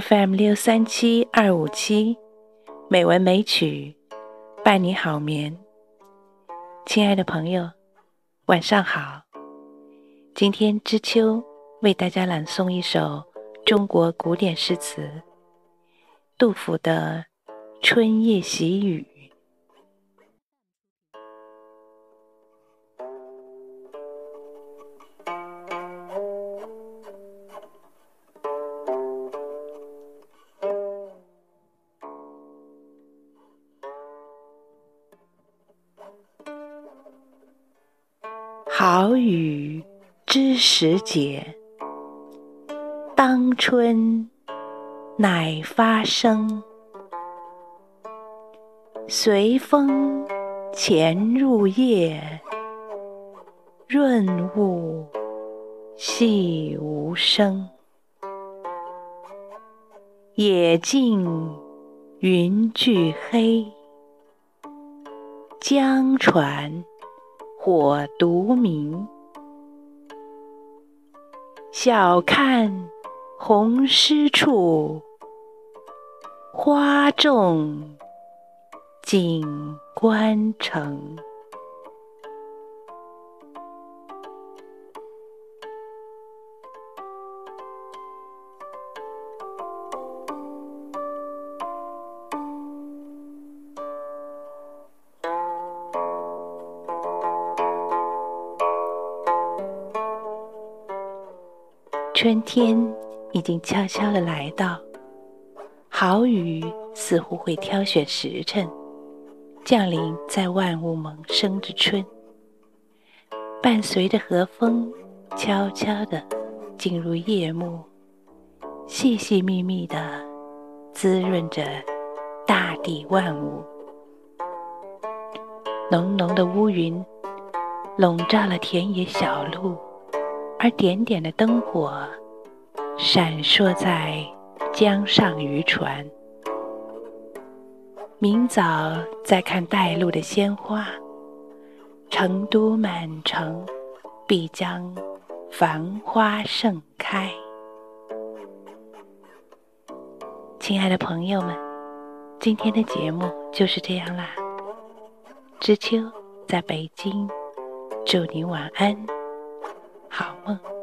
FM 六三七二五七，美文美曲伴你好眠。亲爱的朋友，晚上好。今天知秋为大家朗诵一首中国古典诗词——杜甫的《春夜喜雨》。好雨知时节，当春乃发生。随风潜入夜，润物细无声。野径云俱黑，江船。火独明，晓看红湿处，花重锦官城。春天已经悄悄地来到，好雨似乎会挑选时辰，降临在万物萌生之春，伴随着和风，悄悄地进入夜幕，细细密密地滋润着大地万物。浓浓的乌云笼罩了田野小路。而点点的灯火闪烁在江上渔船。明早再看带路的鲜花，成都满城必将繁花盛开。亲爱的朋友们，今天的节目就是这样啦。知秋在北京，祝您晚安。好梦。